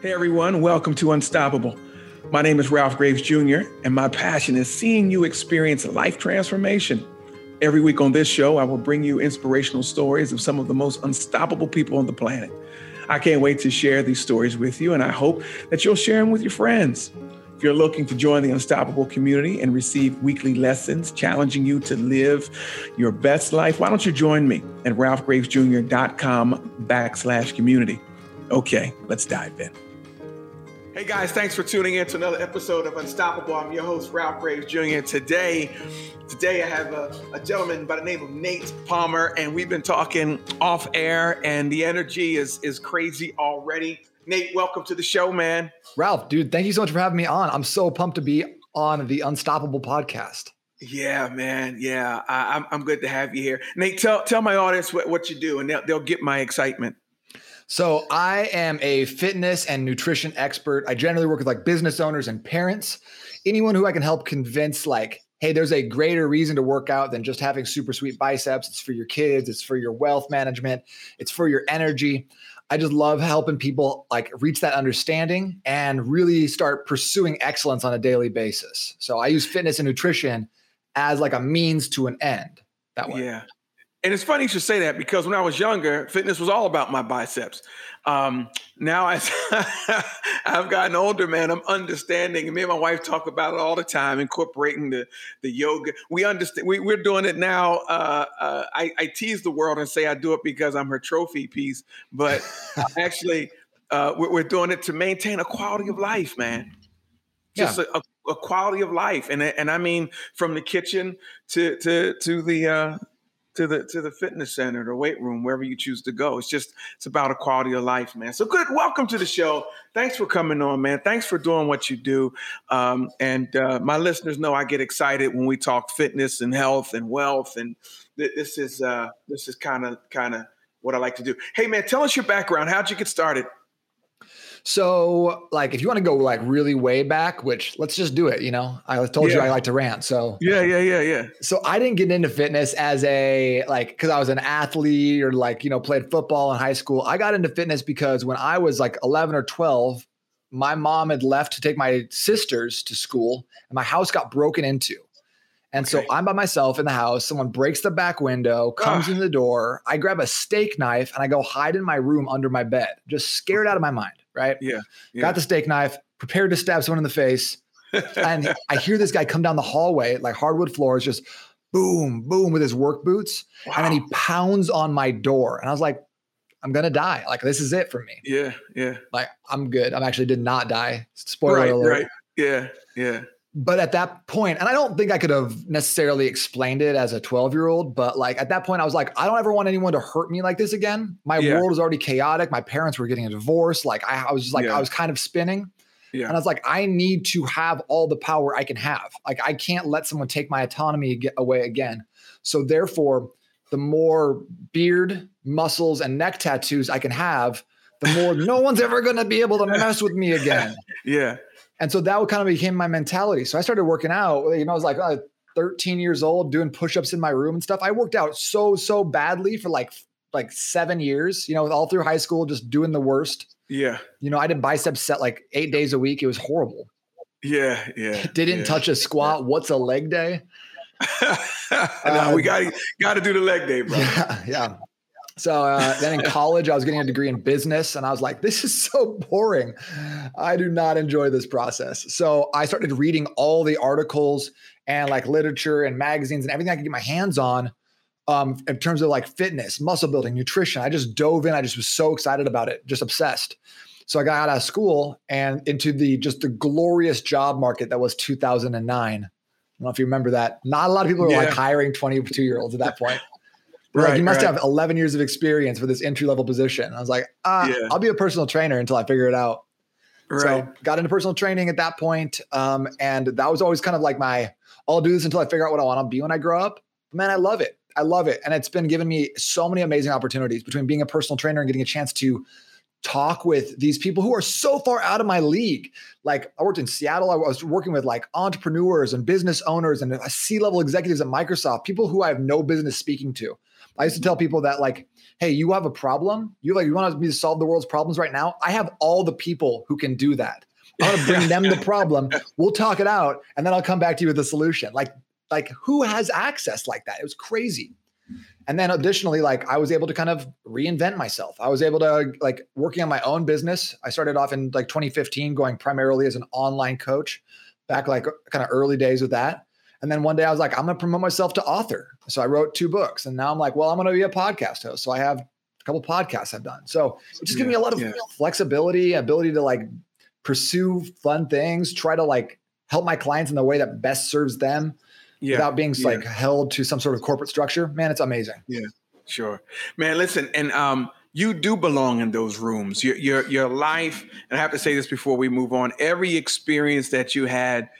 Hey everyone, welcome to Unstoppable. My name is Ralph Graves Jr., and my passion is seeing you experience life transformation. Every week on this show, I will bring you inspirational stories of some of the most unstoppable people on the planet. I can't wait to share these stories with you, and I hope that you'll share them with your friends. If you're looking to join the Unstoppable community and receive weekly lessons challenging you to live your best life, why don't you join me at ralphgravesjr.com backslash community. Okay, let's dive in. Hey guys, thanks for tuning in to another episode of Unstoppable. I'm your host, Ralph Graves Jr. Today, today I have a, a, gentleman by the name of Nate Palmer, and we've been talking off air, and the energy is is crazy already. Nate, welcome to the show, man. Ralph, dude, thank you so much for having me on. I'm so pumped to be on the Unstoppable podcast. Yeah, man. Yeah, I, am I'm, I'm good to have you here. Nate, tell tell my audience what, what you do, and they'll, they'll get my excitement. So I am a fitness and nutrition expert. I generally work with like business owners and parents, anyone who I can help convince like, hey, there's a greater reason to work out than just having super sweet biceps. It's for your kids, it's for your wealth management, it's for your energy. I just love helping people like reach that understanding and really start pursuing excellence on a daily basis. So I use fitness and nutrition as like a means to an end that way. Yeah. And it's funny you should say that because when I was younger, fitness was all about my biceps. Um, now, as I've gotten older, man, I'm understanding. And me and my wife talk about it all the time, incorporating the the yoga. We understand. We, are doing it now. Uh, uh, I, I, tease the world and say I do it because I'm her trophy piece, but actually, uh, we're, we're, doing it to maintain a quality of life, man. Just yeah. a, a, a, quality of life, and and I mean from the kitchen to to to the uh, to the to the fitness center, the weight room, wherever you choose to go. It's just it's about a quality of life, man. So good. Welcome to the show. Thanks for coming on, man. Thanks for doing what you do. Um, and uh, my listeners know I get excited when we talk fitness and health and wealth, and th- this is uh, this is kind of kind of what I like to do. Hey, man, tell us your background. How'd you get started? So, like, if you want to go like really way back, which let's just do it. You know, I told yeah. you I like to rant. So yeah, yeah, yeah, yeah. So I didn't get into fitness as a like because I was an athlete or like you know played football in high school. I got into fitness because when I was like 11 or 12, my mom had left to take my sisters to school, and my house got broken into. And okay. so I'm by myself in the house. Someone breaks the back window, comes ah. in the door. I grab a steak knife and I go hide in my room under my bed, just scared out of my mind right? Yeah, yeah. Got the steak knife, prepared to stab someone in the face. and I hear this guy come down the hallway, like hardwood floors, just boom, boom with his work boots. Wow. And then he pounds on my door. And I was like, I'm gonna die. Like this is it for me. Yeah, yeah. Like I'm good. I'm actually did not die. Spoiler right, alert. Right. Yeah, yeah but at that point, and I don't think I could have necessarily explained it as a 12 year old, but like at that point, I was like, I don't ever want anyone to hurt me like this again. My yeah. world was already chaotic. My parents were getting a divorce. Like I, I was just like, yeah. I was kind of spinning. Yeah. And I was like, I need to have all the power I can have. Like I can't let someone take my autonomy get away again. So therefore, the more beard, muscles, and neck tattoos I can have, the more no one's ever going to be able to mess with me again. yeah. And so that kind of became my mentality. So I started working out. You know, I was like uh, 13 years old doing push-ups in my room and stuff. I worked out so so badly for like like seven years. You know, all through high school, just doing the worst. Yeah. You know, I did biceps set like eight days a week. It was horrible. Yeah, yeah. Didn't yeah. touch a squat. What's a leg day? uh, we got got to do the leg day, bro. Yeah, yeah. So uh, then in college, I was getting a degree in business, and I was like, "This is so boring. I do not enjoy this process." So I started reading all the articles and like literature and magazines and everything I could get my hands on um, in terms of like fitness, muscle building, nutrition. I just dove in. I just was so excited about it, just obsessed. So I got out of school and into the just the glorious job market that was 2009. I don't know if you remember that. Not a lot of people were yeah. like hiring 22 year olds at that point. Right, like, you must right. have 11 years of experience for this entry level position. I was like, ah, yeah. I'll be a personal trainer until I figure it out. Right. So got into personal training at that point, um, and that was always kind of like my, I'll do this until I figure out what I want to be when I grow up. Man, I love it. I love it, and it's been giving me so many amazing opportunities between being a personal trainer and getting a chance to talk with these people who are so far out of my league. Like I worked in Seattle, I was working with like entrepreneurs and business owners and C level executives at Microsoft, people who I have no business speaking to I used to tell people that like, hey, you have a problem. You like you want me to solve the world's problems right now. I have all the people who can do that. I want to bring them the problem. We'll talk it out, and then I'll come back to you with a solution. Like, like who has access like that? It was crazy. And then additionally, like I was able to kind of reinvent myself. I was able to like working on my own business. I started off in like 2015, going primarily as an online coach, back like kind of early days with that. And then one day I was like, I'm going to promote myself to author. So I wrote two books. And now I'm like, well, I'm going to be a podcast host. So I have a couple podcasts I've done. So it just yeah, gives me a lot of yeah. flexibility, ability to like pursue fun things, try to like help my clients in the way that best serves them yeah, without being like held to some sort of corporate structure. Man, it's amazing. Yeah, sure. Man, listen, and um, you do belong in those rooms. Your your your life, and I have to say this before we move on. Every experience that you had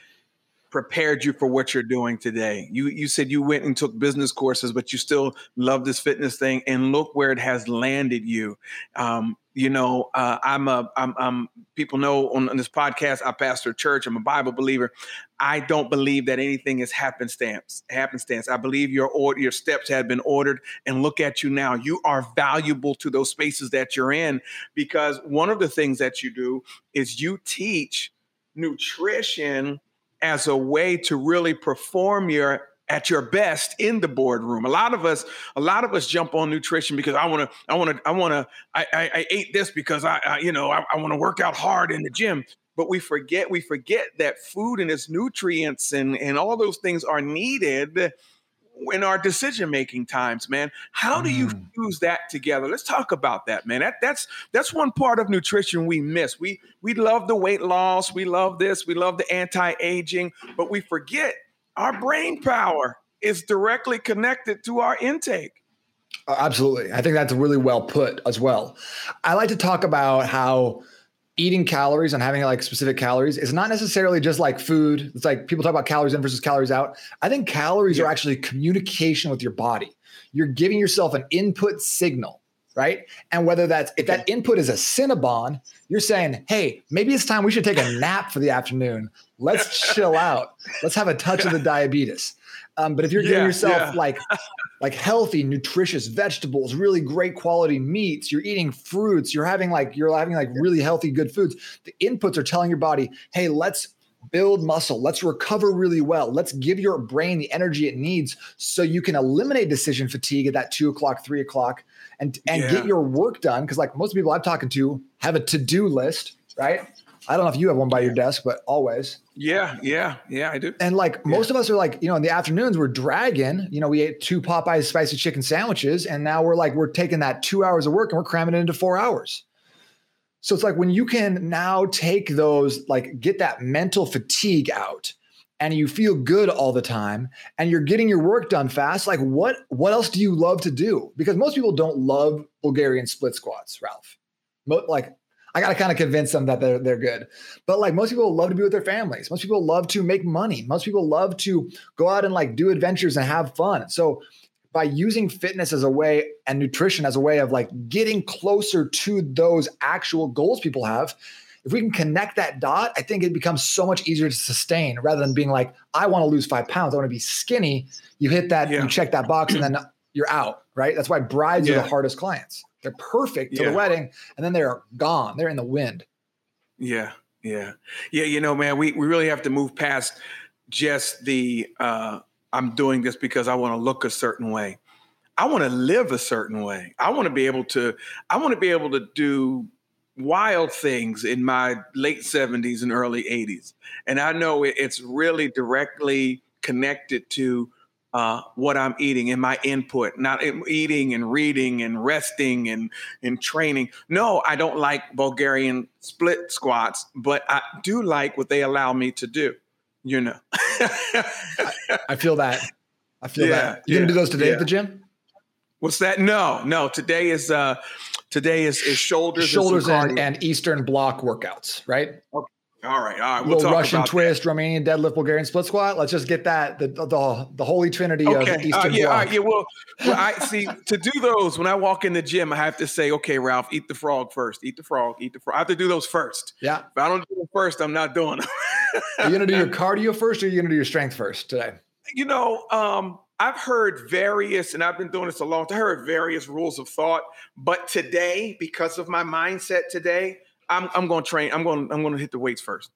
prepared you for what you're doing today. You you said you went and took business courses, but you still love this fitness thing, and look where it has landed you. Um, you know, uh, I'm a I'm, I'm people know on, on, this podcast I pastor a church. I'm a Bible believer. I don't believe that anything is happenstance. Happenstance. I believe your order, your steps had been ordered, and look at you now. You are valuable to those spaces that you're in because one of the things that you do is you teach nutrition as a way to really perform your at your best in the boardroom. A lot of us, a lot of us jump on nutrition because I want to, I want to, I want to, I, I, I, ate this because I, I you know, I, I want to work out hard in the gym. But we forget, we forget that food and its nutrients and and all those things are needed in our decision making times, man. How do you mm. fuse that together? Let's talk about that, man. That that's that's one part of nutrition we miss. We we love the weight loss, we love this, we love the anti-aging, but we forget our brain power is directly connected to our intake. Absolutely. I think that's really well put as well. I like to talk about how eating calories and having like specific calories is not necessarily just like food. It's like people talk about calories in versus calories out. I think calories yeah. are actually communication with your body. You're giving yourself an input signal, right? And whether that's if that input is a Cinnabon, you're saying, hey, maybe it's time we should take a nap for the afternoon. Let's chill out. Let's have a touch of the diabetes. Um, but if you're yeah, giving yourself yeah. like like healthy, nutritious vegetables, really great quality meats, you're eating fruits, you're having like you're having like really healthy, good foods. The inputs are telling your body, hey, let's build muscle, let's recover really well, let's give your brain the energy it needs so you can eliminate decision fatigue at that two o'clock, three o'clock, and and yeah. get your work done. Because like most people I'm talking to have a to-do list, right? I don't know if you have one by your desk, but always. Yeah, yeah, yeah, I do. And like yeah. most of us are like, you know, in the afternoons we're dragging. You know, we ate two Popeyes spicy chicken sandwiches, and now we're like, we're taking that two hours of work and we're cramming it into four hours. So it's like when you can now take those, like, get that mental fatigue out, and you feel good all the time, and you're getting your work done fast. Like, what what else do you love to do? Because most people don't love Bulgarian split squats, Ralph. Like I got to kind of convince them that they're they're good. But like most people love to be with their families. Most people love to make money. Most people love to go out and like do adventures and have fun. So by using fitness as a way and nutrition as a way of like getting closer to those actual goals people have, if we can connect that dot, I think it becomes so much easier to sustain rather than being like, I want to lose five pounds, I want to be skinny. You hit that, yeah. you check that box, and then you're out, right? That's why brides yeah. are the hardest clients. They're perfect to yeah. the wedding, and then they're gone. They're in the wind. Yeah, yeah, yeah. You know, man, we we really have to move past just the uh, I'm doing this because I want to look a certain way. I want to live a certain way. I want to be able to. I want to be able to do wild things in my late 70s and early 80s, and I know it's really directly connected to uh, what I'm eating and my input, not eating and reading and resting and, and training. No, I don't like Bulgarian split squats, but I do like what they allow me to do, you know. I, I, feel that. I feel yeah, that. You yeah, gonna do those today yeah. at the gym? What's that? No, no. Today is uh today is, is shoulders, shoulders and, and, and Eastern bloc workouts, right? Okay. All right, all right. We'll little Russian twist, that. Romanian deadlift, Bulgarian split squat. Let's just get that the the, the holy trinity okay. of Eastern uh, yeah. Right, yeah, well, well, I see. To do those, when I walk in the gym, I have to say, "Okay, Ralph, eat the frog first. Eat the frog. Eat the frog." I have to do those first. Yeah. If I don't do them first, I'm not doing them. are you gonna do your cardio first, or are you gonna do your strength first today? You know, um, I've heard various, and I've been doing this a long time. I heard various rules of thought, but today, because of my mindset today, I'm I'm going to train. I'm going I'm going to hit the weights first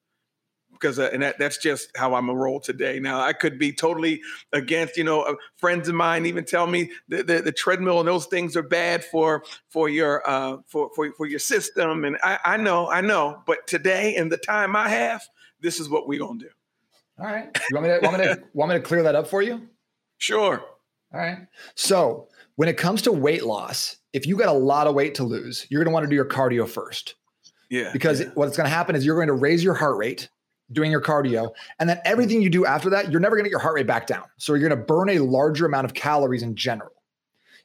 because uh, and that, that's just how I'm a roll today. Now I could be totally against, you know, uh, friends of mine even tell me the, the, the, treadmill and those things are bad for for your uh, for, for for your system, and I, I know I know, but today and the time I have, this is what we're gonna do. All right, you want me to want me to want me to clear that up for you? Sure. All right. So when it comes to weight loss, if you got a lot of weight to lose, you're going to want to do your cardio first. Yeah. Because yeah. what's going to happen is you're going to raise your heart rate doing your cardio. And then everything you do after that, you're never going to get your heart rate back down. So you're going to burn a larger amount of calories in general.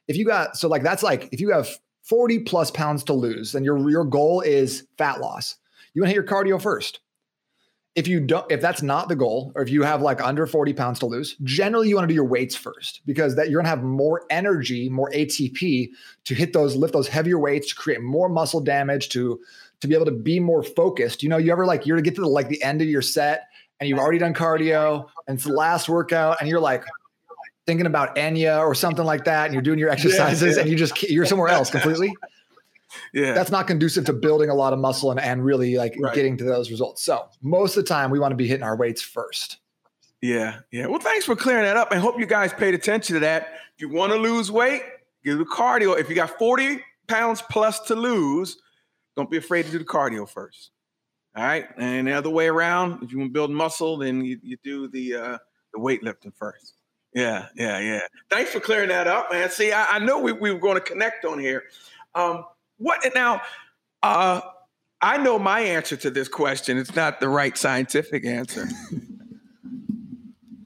If you got, so like that's like if you have 40 plus pounds to lose, then your, your goal is fat loss. You want to hit your cardio first. If you don't, if that's not the goal, or if you have like under 40 pounds to lose, generally you want to do your weights first because that you're gonna have more energy, more ATP to hit those, lift those heavier weights, to create more muscle damage, to to be able to be more focused. You know, you ever like you're to get to the, like the end of your set and you've already done cardio and it's the last workout and you're like thinking about Enya or something like that and you're doing your exercises yeah, yeah. and you just you're somewhere else completely. Yeah. That's not conducive to building a lot of muscle and, and really like right. getting to those results. So most of the time we want to be hitting our weights first. Yeah. Yeah. Well, thanks for clearing that up. I hope you guys paid attention to that. If you want to lose weight, do the cardio. If you got 40 pounds plus to lose, don't be afraid to do the cardio first. All right. And the other way around, if you want to build muscle, then you, you do the uh, the weightlifting first. Yeah, yeah, yeah. Thanks for clearing that up, man. See, I, I know we, we were going to connect on here. Um, what now? Uh, I know my answer to this question. It's not the right scientific answer.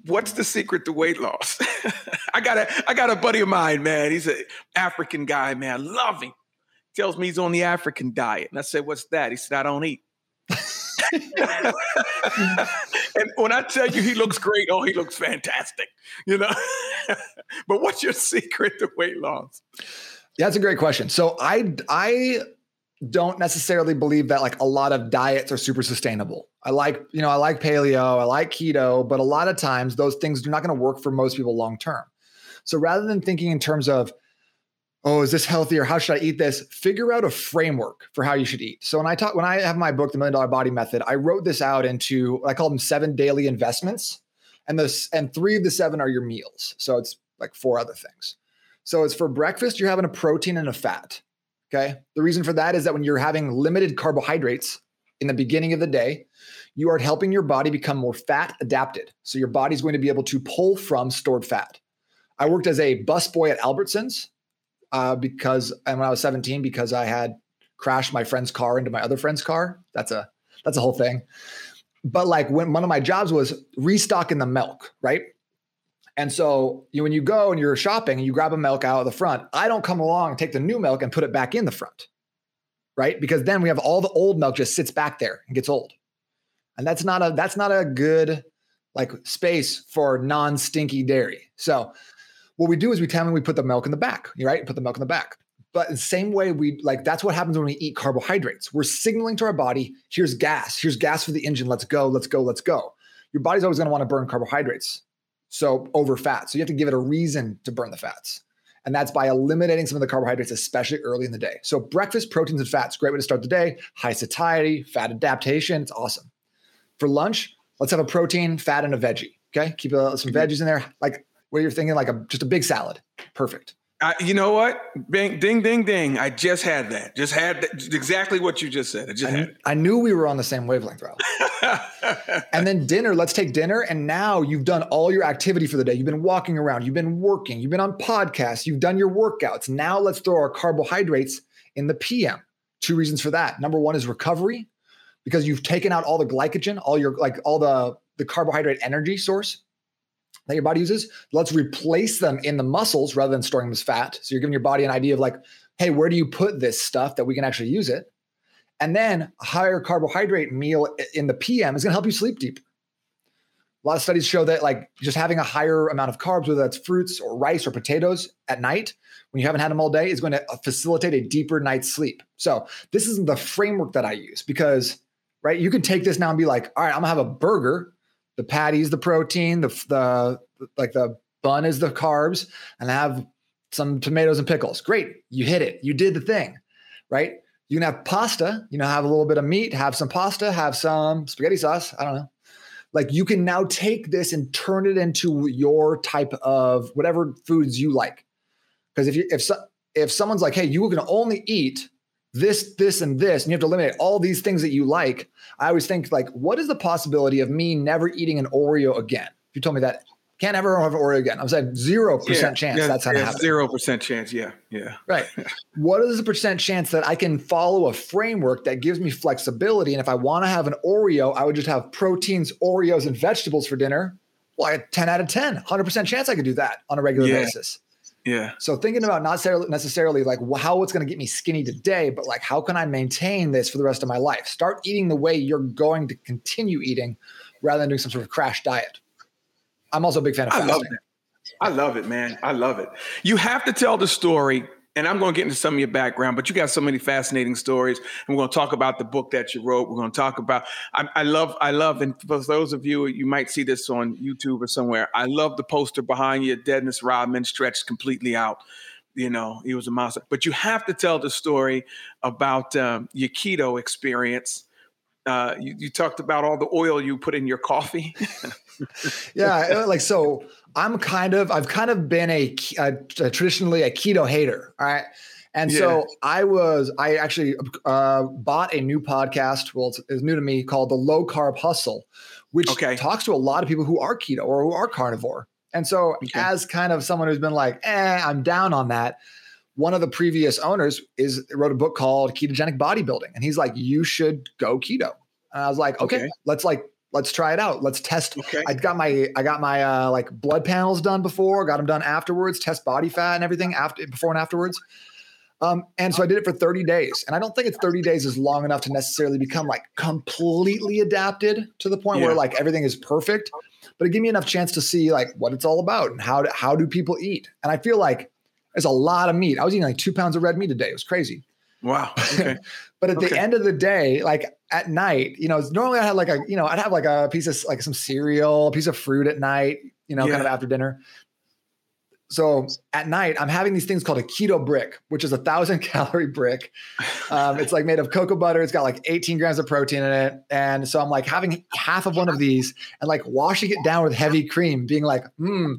What's the secret to weight loss? I got a I got a buddy of mine, man. He's an African guy, man. Love him tells me he's on the African diet. And I said, What's that? He said, I don't eat. and when I tell you he looks great, oh, he looks fantastic, you know. but what's your secret to weight loss? Yeah, that's a great question. So I I don't necessarily believe that like a lot of diets are super sustainable. I like, you know, I like paleo, I like keto, but a lot of times those things are not going to work for most people long term. So rather than thinking in terms of oh, is this healthy or how should I eat this? Figure out a framework for how you should eat. So when I talk, when I have my book, The Million Dollar Body Method, I wrote this out into I call them seven daily investments, and this and three of the seven are your meals. So it's like four other things. So it's for breakfast, you're having a protein and a fat. Okay. The reason for that is that when you're having limited carbohydrates in the beginning of the day, you are helping your body become more fat adapted. So your body's going to be able to pull from stored fat. I worked as a busboy at Albertsons uh, because and when I was 17 because I had crashed my friend's car into my other friend's car. That's a that's a whole thing. But like when one of my jobs was restocking the milk, right? And so you, when you go and you're shopping and you grab a milk out of the front, I don't come along and take the new milk and put it back in the front, right? Because then we have all the old milk just sits back there and gets old, and that's not a that's not a good like space for non stinky dairy. So what we do is we tell them we put the milk in the back, you're right? Put the milk in the back. But the same way we like that's what happens when we eat carbohydrates. We're signaling to our body, here's gas, here's gas for the engine. Let's go, let's go, let's go. Your body's always going to want to burn carbohydrates. So over fat. So you have to give it a reason to burn the fats. And that's by eliminating some of the carbohydrates, especially early in the day. So breakfast, proteins, and fats, great way to start the day. High satiety, fat adaptation, it's awesome. For lunch, let's have a protein, fat, and a veggie. Okay, keep uh, some veggies in there. Like where you're thinking like a just a big salad. Perfect. Uh, you know what? Bing, ding, ding, ding. I just had that. Just had that, exactly what you just said. I just I, had it. I knew we were on the same wavelength, Ralph. and then dinner, let's take dinner. And now you've done all your activity for the day. You've been walking around, you've been working, you've been on podcasts, you've done your workouts. Now let's throw our carbohydrates in the PM. Two reasons for that. Number one is recovery, because you've taken out all the glycogen, all your like all the the carbohydrate energy source that your body uses. Let's replace them in the muscles rather than storing them as fat. So you're giving your body an idea of like, hey, where do you put this stuff that we can actually use it? And then a higher carbohydrate meal in the PM is going to help you sleep deep. A lot of studies show that like just having a higher amount of carbs, whether that's fruits or rice or potatoes at night, when you haven't had them all day, is going to uh, facilitate a deeper night's sleep. So this isn't the framework that I use because, right, you can take this now and be like, all right, I'm gonna have a burger the patties, the protein, the the like the bun is the carbs, and I have some tomatoes and pickles. Great. You hit it. You did the thing, right? You can have pasta, you know, have a little bit of meat, have some pasta, have some spaghetti sauce. I don't know. Like you can now take this and turn it into your type of whatever foods you like. Because if you if so, if someone's like, hey, you can only eat this, this, and this, and you have to eliminate all these things that you like, I always think like, what is the possibility of me never eating an Oreo again? If you told me that can't ever have an Oreo again. I was like zero percent chance yeah, that's how yeah, Zero percent chance. Yeah, yeah. Right. what is the percent chance that I can follow a framework that gives me flexibility? And if I want to have an Oreo, I would just have proteins, Oreos, and vegetables for dinner. Well, I had 10 out of 10, 100% chance I could do that on a regular yeah. basis. Yeah. So thinking about not necessarily like how it's going to get me skinny today, but like how can I maintain this for the rest of my life? Start eating the way you're going to continue eating rather than doing some sort of crash diet. I'm also a big fan of fasting. I love it. I love it, man. I love it. You have to tell the story and I'm going to get into some of your background, but you got so many fascinating stories. And we're going to talk about the book that you wrote. We're going to talk about. I, I, love, I love, and for those of you, you might see this on YouTube or somewhere. I love the poster behind you. Dennis Rodman stretched completely out. You know, he was a monster. But you have to tell the story about um, your keto experience. Uh, you, you talked about all the oil you put in your coffee. yeah, like so I'm kind of I've kind of been a, a, a traditionally a keto hater. All right. And yeah. so I was, I actually uh, bought a new podcast. Well, it's, it's, new to me called The Low Carb Hustle, which okay. talks to a lot of people who are keto or who are carnivore. And so, okay. as kind of someone who's been like, eh, I'm down on that. One of the previous owners is wrote a book called Ketogenic Bodybuilding, and he's like, you should go keto. And I was like, okay, okay. let's like let's try it out. Let's test. Okay. I got my I got my uh, like blood panels done before, got them done afterwards, test body fat and everything after before and afterwards. Um, and so I did it for 30 days. And I don't think it's 30 days is long enough to necessarily become like completely adapted to the point yeah. where like everything is perfect. But it gave me enough chance to see like what it's all about and how do, how do people eat. And I feel like there's a lot of meat. I was eating like two pounds of red meat a day. It was crazy. Wow. Okay. but at okay. the end of the day, like at night, you know, normally I had like a, you know, I'd have like a piece of like some cereal, a piece of fruit at night, you know, yeah. kind of after dinner. So at night, I'm having these things called a keto brick, which is a thousand calorie brick. Um, it's like made of cocoa butter. It's got like 18 grams of protein in it. And so I'm like having half of one of these and like washing it down with heavy cream, being like, hmm,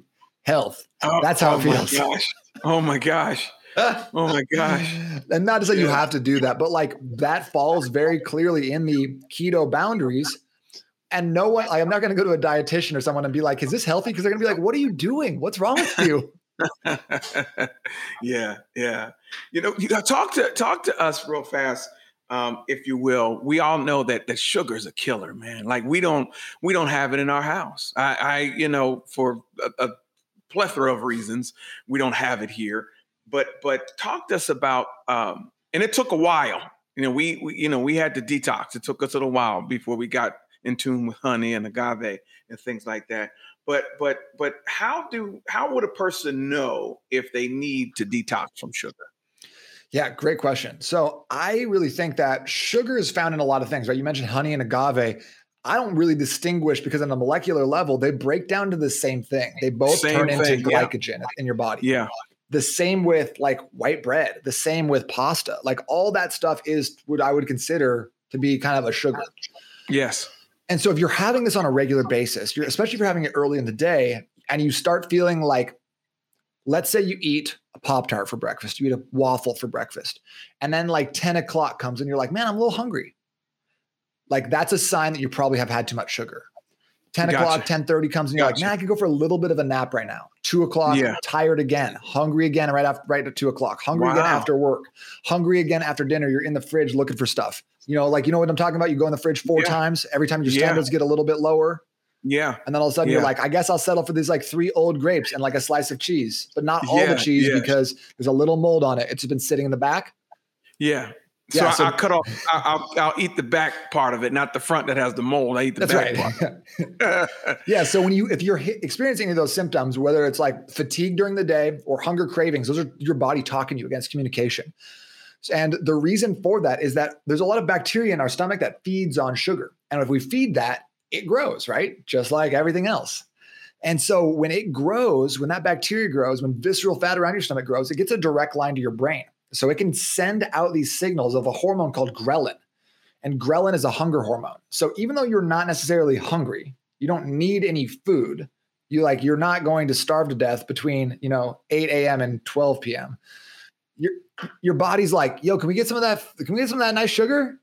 health. Oh, That's how oh it feels. My gosh. Oh my gosh. oh my gosh. And not to say yeah. you have to do that, but like that falls very clearly in the keto boundaries. And no one, like, I'm not going to go to a dietitian or someone and be like, is this healthy? Because they're going to be like, what are you doing? What's wrong with you? yeah, yeah. You know, you got talk to talk to us real fast, um, if you will. We all know that that sugar's a killer, man. Like we don't we don't have it in our house. I, I you know, for a, a plethora of reasons, we don't have it here but but talk to us about um, and it took a while. You know, we, we you know we had to detox. It took us a little while before we got in tune with honey and agave and things like that. But but but how do how would a person know if they need to detox from sugar? Yeah, great question. So I really think that sugar is found in a lot of things, right? You mentioned honey and agave. I don't really distinguish because on a molecular level, they break down to the same thing. They both same turn thing, into glycogen yeah. in your body. Yeah. The same with like white bread, the same with pasta. Like all that stuff is what I would consider to be kind of a sugar. Yes. And so if you're having this on a regular basis, you're especially if you're having it early in the day and you start feeling like let's say you eat a Pop Tart for breakfast, you eat a waffle for breakfast, and then like 10 o'clock comes and you're like, man, I'm a little hungry. Like that's a sign that you probably have had too much sugar. 10 gotcha. o'clock, 10 30 comes and you're gotcha. like, man, I could go for a little bit of a nap right now. Two o'clock, yeah. tired again, hungry again, right after right at two o'clock, hungry wow. again after work, hungry again after dinner. You're in the fridge looking for stuff. You know, like you know what I'm talking about? You go in the fridge four yeah. times. Every time your standards yeah. get a little bit lower. Yeah. And then all of a sudden you're like, I guess I'll settle for these like three old grapes and like a slice of cheese, but not all the cheese because there's a little mold on it. It's been sitting in the back. Yeah. So, yeah, so I, cut off. I, will I'll eat the back part of it, not the front that has the mold. I eat the back right. part. yeah. So when you, if you're experiencing any of those symptoms, whether it's like fatigue during the day or hunger cravings, those are your body talking to you against communication. And the reason for that is that there's a lot of bacteria in our stomach that feeds on sugar, and if we feed that, it grows, right? Just like everything else. And so when it grows, when that bacteria grows, when visceral fat around your stomach grows, it gets a direct line to your brain. So it can send out these signals of a hormone called ghrelin. And ghrelin is a hunger hormone. So even though you're not necessarily hungry, you don't need any food. You like you're not going to starve to death between, you know, 8 a.m. and 12 p.m. Your your body's like, yo, can we get some of that? Can we get some of that nice sugar?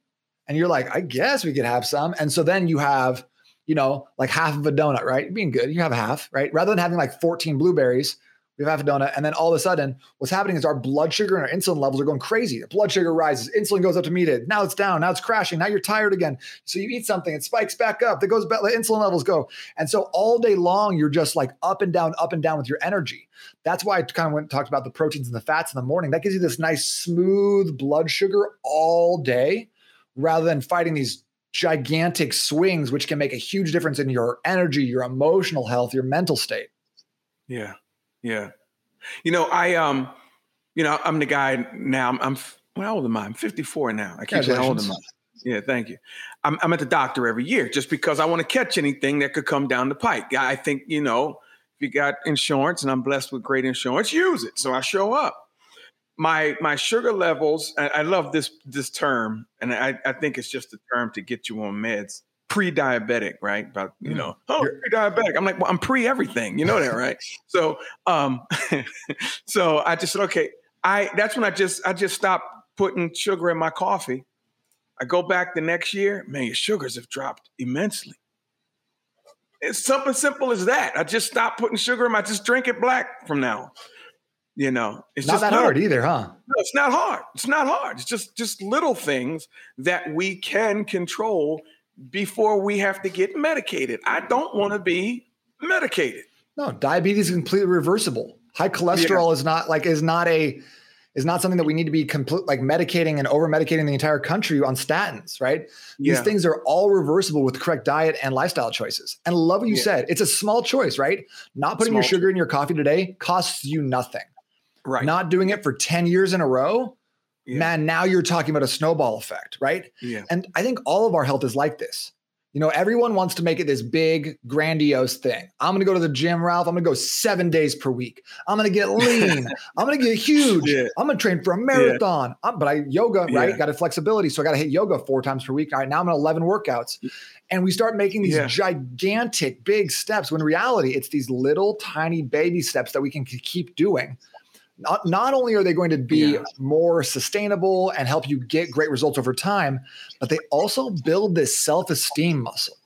And you're like, I guess we could have some. And so then you have, you know, like half of a donut, right? Being good, you have half, right? Rather than having like 14 blueberries, we have half a donut. And then all of a sudden, what's happening is our blood sugar and our insulin levels are going crazy. The blood sugar rises, insulin goes up to meet it. Now it's down, now it's crashing, now you're tired again. So you eat something, it spikes back up, that goes back, the insulin levels go. And so all day long, you're just like up and down, up and down with your energy. That's why I kind of went and talked about the proteins and the fats in the morning. That gives you this nice, smooth blood sugar all day rather than fighting these gigantic swings, which can make a huge difference in your energy, your emotional health, your mental state. Yeah. Yeah. You know, I um, you know, I'm the guy now. I'm, I'm how old am I? I'm 54 now. I keep saying how old am I? Yeah, thank you. I'm, I'm at the doctor every year just because I want to catch anything that could come down the pike. I think you know, if you got insurance, and I'm blessed with great insurance, use it. So I show up. My my sugar levels. I, I love this this term, and I, I think it's just a term to get you on meds pre-diabetic, right? About you mm. know, oh, pre-diabetic. I'm like, well, I'm pre everything. You know that, right? so, um, so I just said, okay, I. That's when I just I just stopped putting sugar in my coffee. I go back the next year, man, your sugars have dropped immensely. It's something simple as that. I just stopped putting sugar in my. Just drink it black from now. You know, it's not just that hard either, huh? No, it's not hard. It's not hard. It's just just little things that we can control before we have to get medicated. I don't want to be medicated. No, diabetes is completely reversible. High cholesterol yeah. is not like is not a is not something that we need to be complete like medicating and over medicating the entire country on statins, right? Yeah. These things are all reversible with correct diet and lifestyle choices. And I love what you yeah. said. It's a small choice, right? Not putting small your sugar in your coffee today costs you nothing. Right. Not doing it for 10 years in a row yeah. man, now you're talking about a snowball effect, right? Yeah. And I think all of our health is like this. You know, everyone wants to make it this big, grandiose thing. I'm going to go to the gym, Ralph. I'm going to go seven days per week. I'm going to get lean. I'm going to get huge. Yeah. I'm going to train for a marathon. Yeah. but I yoga, yeah. right? Got a flexibility. So I got to hit yoga four times per week. All right. Now I'm at 11 workouts. And we start making these gigantic, big steps when in reality, it's these little tiny baby steps that we can keep doing not, not only are they going to be yeah. more sustainable and help you get great results over time, but they also build this self esteem muscle.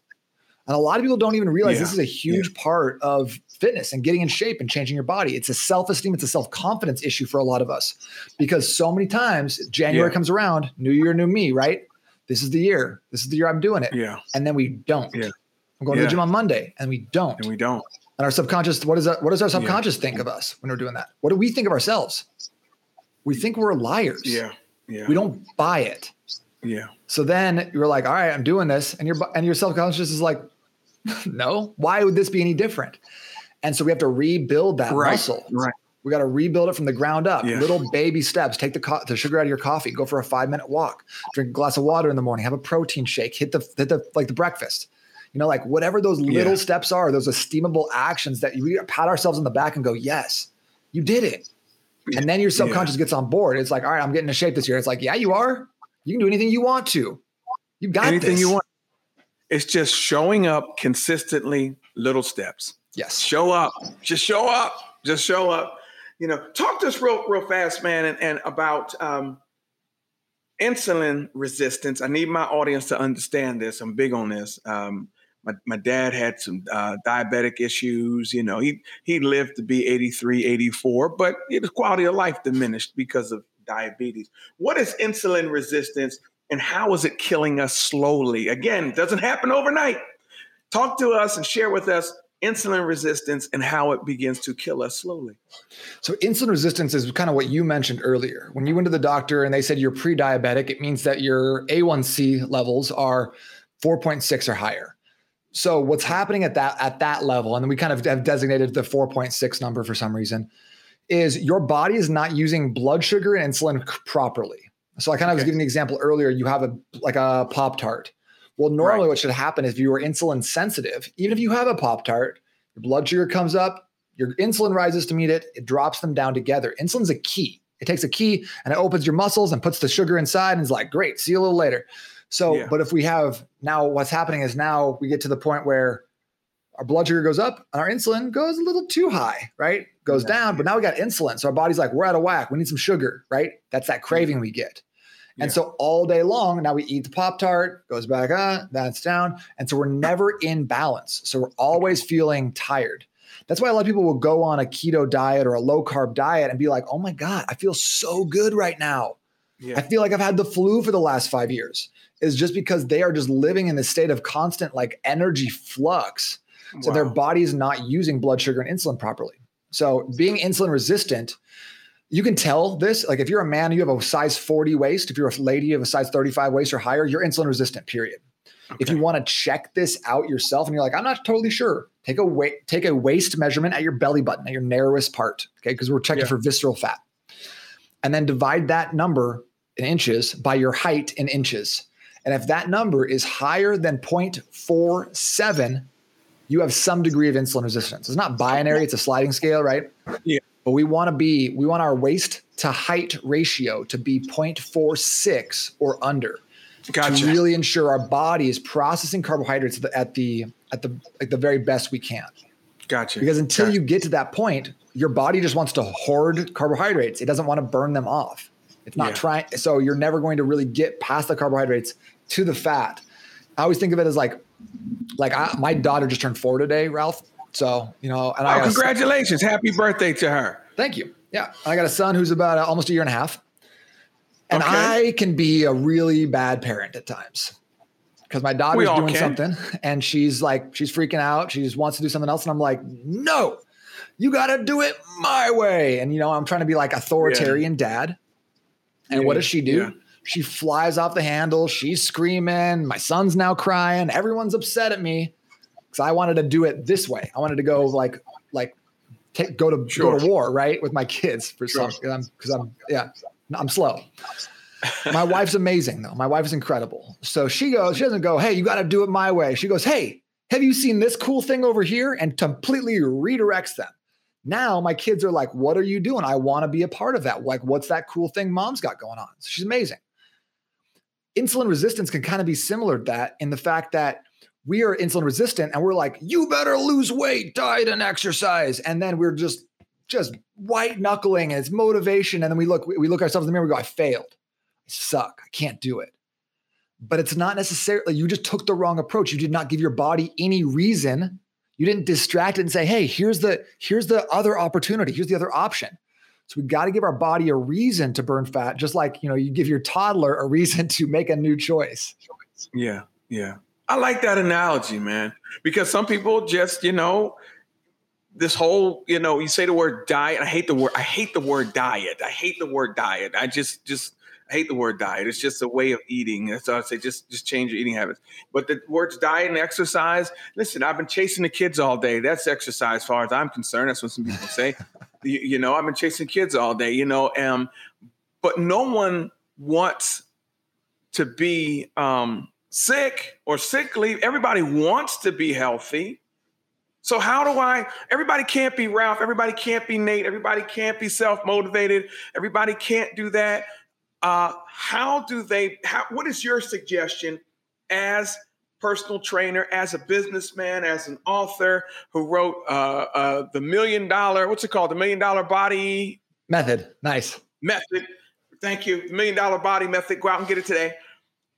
And a lot of people don't even realize yeah. this is a huge yeah. part of fitness and getting in shape and changing your body. It's a self esteem, it's a self confidence issue for a lot of us because so many times January comes around, new year, new me, right? This is the year. This is the year I'm doing it. Yeah. And then we don't. Yeah. I'm going to the gym on Monday and we don't. And we don't. And our subconscious, what is that? What does our subconscious yeah. think of us when we're doing that? What do we think of ourselves? We think we're liars. Yeah. Yeah. We don't buy it. Yeah. So then you're like, all right, I'm doing this. And your and your subconscious is like, no, why would this be any different? And so we have to rebuild that right. muscle. Right. We got to rebuild it from the ground up. Yeah. Little baby steps. Take the, co- the sugar out of your coffee. Go for a five minute walk. Drink a glass of water in the morning. Have a protein shake. Hit the hit the like the breakfast you know, like whatever those little yeah. steps are, those esteemable actions that we pat ourselves on the back and go, yes, you did it. And then your subconscious yeah. gets on board. It's like, all right, I'm getting in shape this year. It's like, yeah, you are. You can do anything you want to. You got anything this. you want. It's just showing up consistently, little steps. Yes. Show up. Just show up. Just show up. You know, talk to us real, real fast, man, and, and about um, insulin resistance. I need my audience to understand this. I'm big on this. Um, my, my dad had some uh, diabetic issues. You know, he he lived to be 83, 84, but his quality of life diminished because of diabetes. What is insulin resistance and how is it killing us slowly? Again, it doesn't happen overnight. Talk to us and share with us insulin resistance and how it begins to kill us slowly. So, insulin resistance is kind of what you mentioned earlier. When you went to the doctor and they said you're pre diabetic, it means that your A1C levels are 4.6 or higher. So what's happening at that at that level, and we kind of have designated the 4.6 number for some reason, is your body is not using blood sugar and insulin properly. So I kind of okay. was giving the example earlier. You have a like a pop tart. Well, normally right. what should happen is if you are insulin sensitive, even if you have a pop tart, Your blood sugar comes up, your insulin rises to meet it, it drops them down together. Insulin's a key. It takes a key and it opens your muscles and puts the sugar inside and is like, great, see you a little later. So, yeah. but if we have now, what's happening is now we get to the point where our blood sugar goes up and our insulin goes a little too high, right? Goes yeah. down, but now we got insulin. So our body's like, we're out of whack. We need some sugar, right? That's that craving we get. And yeah. so all day long, now we eat the Pop Tart, goes back up, that's down. And so we're never in balance. So we're always feeling tired. That's why a lot of people will go on a keto diet or a low carb diet and be like, oh my God, I feel so good right now. Yeah. I feel like I've had the flu for the last five years. Is just because they are just living in this state of constant like energy flux. So wow. their body is not using blood sugar and insulin properly. So being insulin resistant, you can tell this. Like if you're a man, you have a size 40 waist. If you're a lady, you have a size 35 waist or higher, you're insulin resistant, period. Okay. If you want to check this out yourself and you're like, I'm not totally sure, take a weight, take a waist measurement at your belly button, at your narrowest part. Okay. Because we're checking yeah. for visceral fat. And then divide that number in inches by your height in inches. And if that number is higher than 0.47, you have some degree of insulin resistance. It's not binary, it's a sliding scale, right? Yeah. But we want to be, we want our waist to height ratio to be 0.46 or under. Gotcha. To really ensure our body is processing carbohydrates at the at the at the very best we can. Gotcha. Because until gotcha. you get to that point, your body just wants to hoard carbohydrates. It doesn't want to burn them off. It's not yeah. trying. So you're never going to really get past the carbohydrates to the fat. I always think of it as like, like I, my daughter just turned four today, Ralph. So you know, and oh, I congratulations, happy birthday to her. Thank you. Yeah, I got a son who's about uh, almost a year and a half, and okay. I can be a really bad parent at times because my daughter's doing can. something and she's like she's freaking out. She just wants to do something else, and I'm like, no, you got to do it my way. And you know, I'm trying to be like authoritarian yeah. dad. And yeah. what does she do? Yeah. She flies off the handle. She's screaming. My son's now crying. Everyone's upset at me because I wanted to do it this way. I wanted to go like like take, go to sure. go to war right with my kids for sure. some because I'm, I'm yeah I'm slow. my wife's amazing though. My wife is incredible. So she goes. She doesn't go. Hey, you got to do it my way. She goes. Hey, have you seen this cool thing over here? And completely redirects them. Now my kids are like, what are you doing? I want to be a part of that. Like, what's that cool thing mom's got going on? So she's amazing insulin resistance can kind of be similar to that in the fact that we are insulin resistant and we're like, you better lose weight, diet, and exercise. And then we're just just white knuckling and it's motivation. And then we look, we look ourselves in the mirror, we go, I failed. I suck. I can't do it. But it's not necessarily you just took the wrong approach. You did not give your body any reason. You didn't distract it and say, hey, here's the here's the other opportunity. Here's the other option. So we got to give our body a reason to burn fat, just like you know you give your toddler a reason to make a new choice. Yeah, yeah. I like that analogy, man, because some people just you know this whole you know you say the word diet. I hate the word. I hate the word diet. I hate the word diet. I just just I hate the word diet. It's just a way of eating. That's So I say just just change your eating habits. But the words diet and exercise. Listen, I've been chasing the kids all day. That's exercise, as far as I'm concerned. That's what some people say. you, you, know, I've been chasing kids all day. You know, um, but no one wants to be um, sick or sickly. Everybody wants to be healthy. So how do I? Everybody can't be Ralph. Everybody can't be Nate. Everybody can't be self motivated. Everybody can't do that. Uh, how do they? How, what is your suggestion as personal trainer, as a businessman, as an author who wrote uh, uh, the million dollar? What's it called? The million dollar body method. Nice method. Thank you. Million dollar body method. Go out and get it today.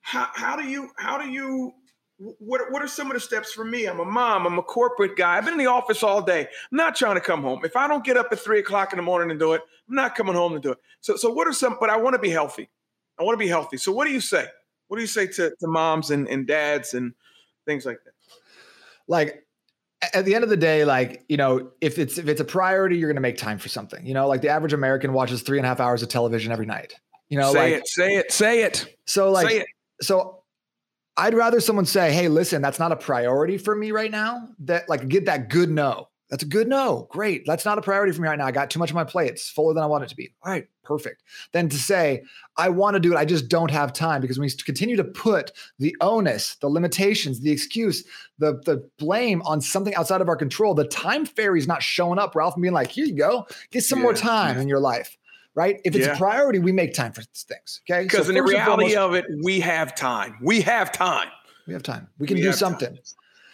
How, how do you? How do you? What what are some of the steps for me? I'm a mom. I'm a corporate guy. I've been in the office all day. I'm not trying to come home. If I don't get up at three o'clock in the morning and do it, I'm not coming home to do it. So so what are some? But I want to be healthy. I want to be healthy. So what do you say? What do you say to, to moms and, and dads and things like that? Like at the end of the day, like, you know, if it's if it's a priority, you're gonna make time for something. You know, like the average American watches three and a half hours of television every night. You know, say like it, say it, say it. So like it. so I'd rather someone say, "Hey, listen, that's not a priority for me right now." That like get that good no. That's a good no. Great. That's not a priority for me right now. I got too much on my plate. It's fuller than I want it to be. All right, perfect. Then to say, I want to do it, I just don't have time because when we continue to put the onus, the limitations, the excuse, the, the blame on something outside of our control. The time fairy is not showing up, Ralph, and being like, here you go, get some yeah, more time in your life. Right. If it's yeah. a priority, we make time for things. Okay. Because so in the reality foremost, of it, we have time. We have time. We have time. We can we do something. Time.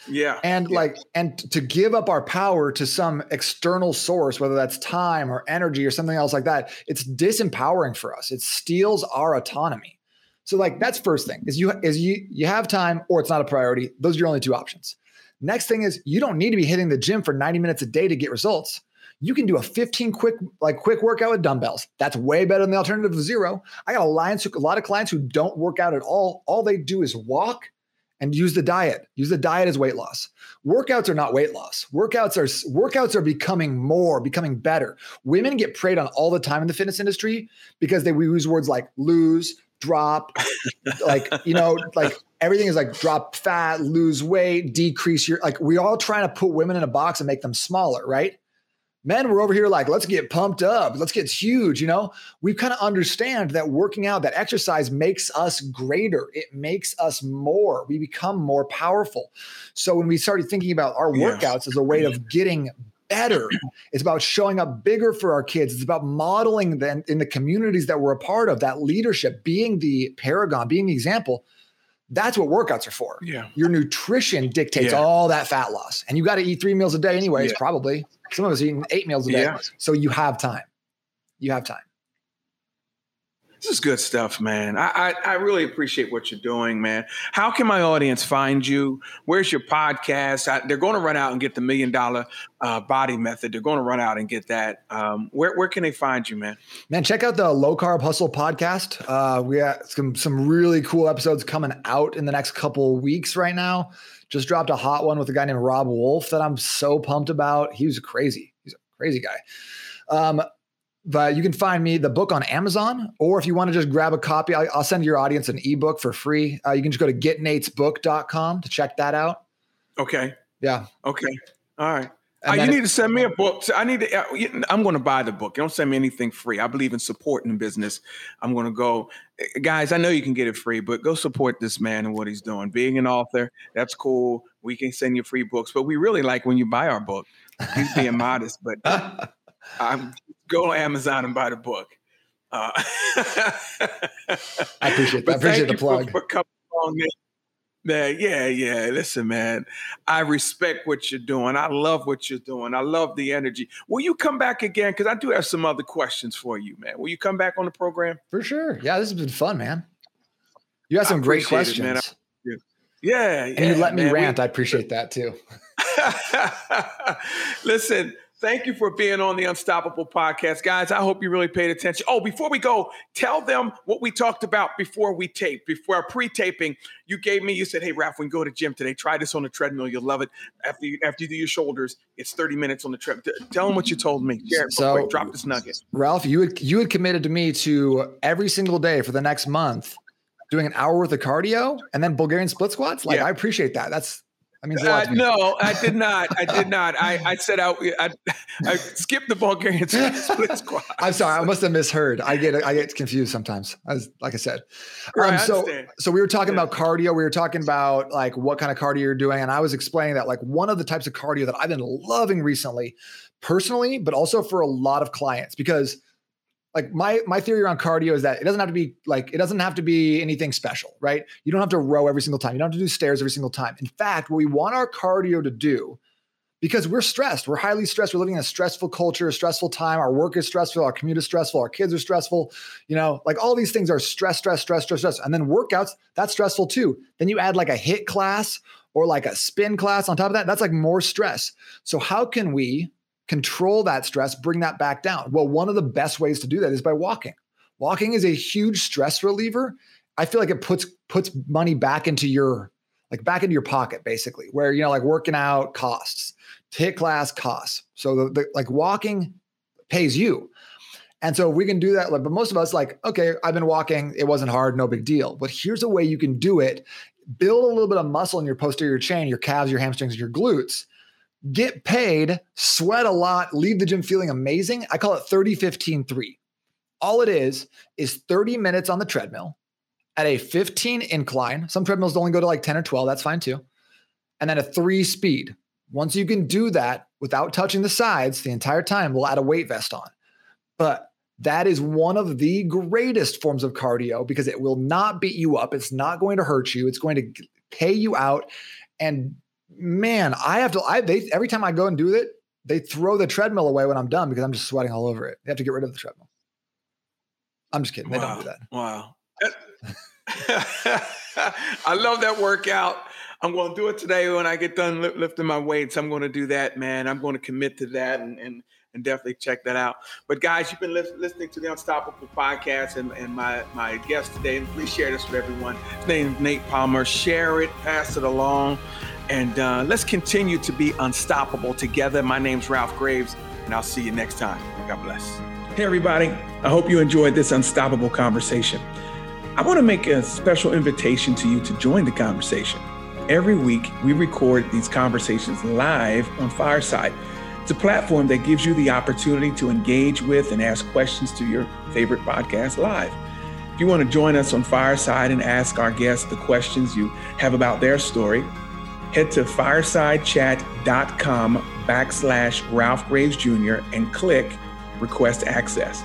Yeah. And yeah. like, and to give up our power to some external source, whether that's time or energy or something else like that, it's disempowering for us. It steals our autonomy. So like that's first thing is you is you you have time or it's not a priority. Those are your only two options. Next thing is you don't need to be hitting the gym for 90 minutes a day to get results. You can do a 15 quick like quick workout with dumbbells. That's way better than the alternative of zero. I got a, lot of clients who don't work out at all. All they do is walk and use the diet. Use the diet as weight loss. Workouts are not weight loss. Workouts are workouts are becoming more, becoming better. Women get preyed on all the time in the fitness industry because they use words like lose, drop, like you know, like everything is like drop fat, lose weight, decrease your like we all trying to put women in a box and make them smaller, right? Men, we're over here like, let's get pumped up. Let's get huge. You know, we kind of understand that working out, that exercise makes us greater. It makes us more. We become more powerful. So when we started thinking about our workouts yeah. as a way of getting better, it's about showing up bigger for our kids. It's about modeling them in the communities that we're a part of, that leadership, being the paragon, being the example. That's what workouts are for. Yeah. Your nutrition dictates yeah. all that fat loss. And you got to eat three meals a day anyways, yeah. probably. Some of us eating eight meals a day. Yeah. So you have time. You have time. This is good stuff, man. I, I, I really appreciate what you're doing, man. How can my audience find you? Where's your podcast? I, they're going to run out and get the million dollar uh, body method. They're going to run out and get that. Um, where where can they find you, man? Man, check out the Low Carb Hustle podcast. Uh, we got some some really cool episodes coming out in the next couple weeks. Right now, just dropped a hot one with a guy named Robb Wolf that I'm so pumped about. He was crazy. He's a crazy guy. Um, but you can find me the book on Amazon, or if you want to just grab a copy, I'll, I'll send your audience an ebook for free. Uh, you can just go to getnatesbook.com to check that out. Okay. Yeah. Okay. All right. Uh, you need to send me a book. I need to. Uh, I'm going to buy the book. don't send me anything free. I believe in supporting the business. I'm going to go, eh, guys. I know you can get it free, but go support this man and what he's doing. Being an author, that's cool. We can send you free books, but we really like when you buy our book. He's being modest, but I'm go to Amazon and buy the book. Uh, I appreciate that. I appreciate the plug. For, for coming on man, yeah, yeah. Listen, man, I respect what you're doing. I love what you're doing. I love the energy. Will you come back again? Because I do have some other questions for you, man. Will you come back on the program? For sure. Yeah, this has been fun, man. You have some great questions. It, man. I, yeah, and you let me man. rant. We, I appreciate that too. Listen, Thank you for being on the Unstoppable podcast, guys. I hope you really paid attention. Oh, before we go, tell them what we talked about before we taped, before our pre-taping. You gave me, you said, "Hey, Ralph, when you go to gym today, try this on the treadmill. You'll love it. After you after you do your shoulders, it's 30 minutes on the treadmill." Tell them what you told me. Share so, quick. drop this nugget. Ralph, you had you had committed to me to every single day for the next month doing an hour worth of cardio and then Bulgarian split squats. Like, yeah. I appreciate that. That's I mean, uh, no, I did not. I did not. I, I said I, I, I skipped the Bulgarian split squat. I'm sorry, I must have misheard. I get I get confused sometimes. As like I said, right, um, so I so we were talking yeah. about cardio. We were talking about like what kind of cardio you're doing, and I was explaining that like one of the types of cardio that I've been loving recently, personally, but also for a lot of clients because like my my theory around cardio is that it doesn't have to be like it doesn't have to be anything special, right? You don't have to row every single time. You don't have to do stairs every single time. In fact, what we want our cardio to do because we're stressed, we're highly stressed, we're living in a stressful culture, a stressful time, our work is stressful, our commute is stressful, our kids are stressful, you know, like all these things are stress, stress, stress, stress, stress. And then workouts, that's stressful too. Then you add like a HIIT class or like a spin class on top of that, that's like more stress. So how can we control that stress, bring that back down. Well, one of the best ways to do that is by walking. Walking is a huge stress reliever. I feel like it puts puts money back into your like back into your pocket basically, where you know like working out costs, HIIT class costs. So the, the like walking pays you. And so we can do that. Like, but most of us like, okay, I've been walking. It wasn't hard, no big deal. But here's a way you can do it. Build a little bit of muscle in your posterior chain, your calves, your hamstrings, your glutes get paid, sweat a lot, leave the gym feeling amazing. I call it 30 15 3. All it is is 30 minutes on the treadmill at a 15 incline. Some treadmills only go to like 10 or 12. That's fine too. And then a three speed. Once you can do that without touching the sides the entire time, we'll add a weight vest on. But that is one of the greatest forms of cardio because it will not beat you up. It's not going to hurt you. It's going to pay you out. And man, I have to. I they every time I go and do it, they throw the treadmill away when I'm done because I'm just sweating all over it. They have to get rid of the treadmill. I'm just kidding. They wow. don't do that. Wow. I love that workout. I'm going to do it today when I get done lifting my weights. I'm going to do that, man. I'm going to commit to that and and and definitely check that out. But guys, you've been li- listening to the Unstoppable podcast and, and my, my guest today. And please share this with everyone. His name is Nate Palmer. Share it, pass it along, and uh, let's continue to be unstoppable together. My name's Ralph Graves, and I'll see you next time. God bless. Hey, everybody. I hope you enjoyed this unstoppable conversation. I want to make a special invitation to you to join the conversation. Every week, we record these conversations live on Fireside. It's a platform that gives you the opportunity to engage with and ask questions to your favorite podcast live. If you want to join us on Fireside and ask our guests the questions you have about their story, head to firesidechat.com backslash Ralph Graves Jr. and click request access.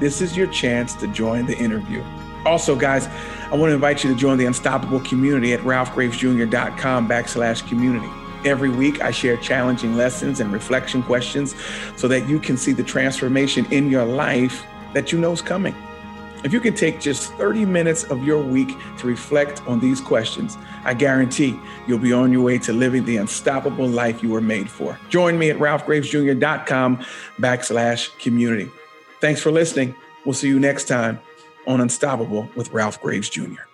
This is your chance to join the interview. Also, guys, I want to invite you to join the Unstoppable community at ralphgravesjr.com backslash community. Every week, I share challenging lessons and reflection questions so that you can see the transformation in your life that you know is coming. If you can take just 30 minutes of your week to reflect on these questions, I guarantee you'll be on your way to living the unstoppable life you were made for. Join me at ralphgravesjr.com backslash community. Thanks for listening. We'll see you next time on Unstoppable with Ralph Graves Jr.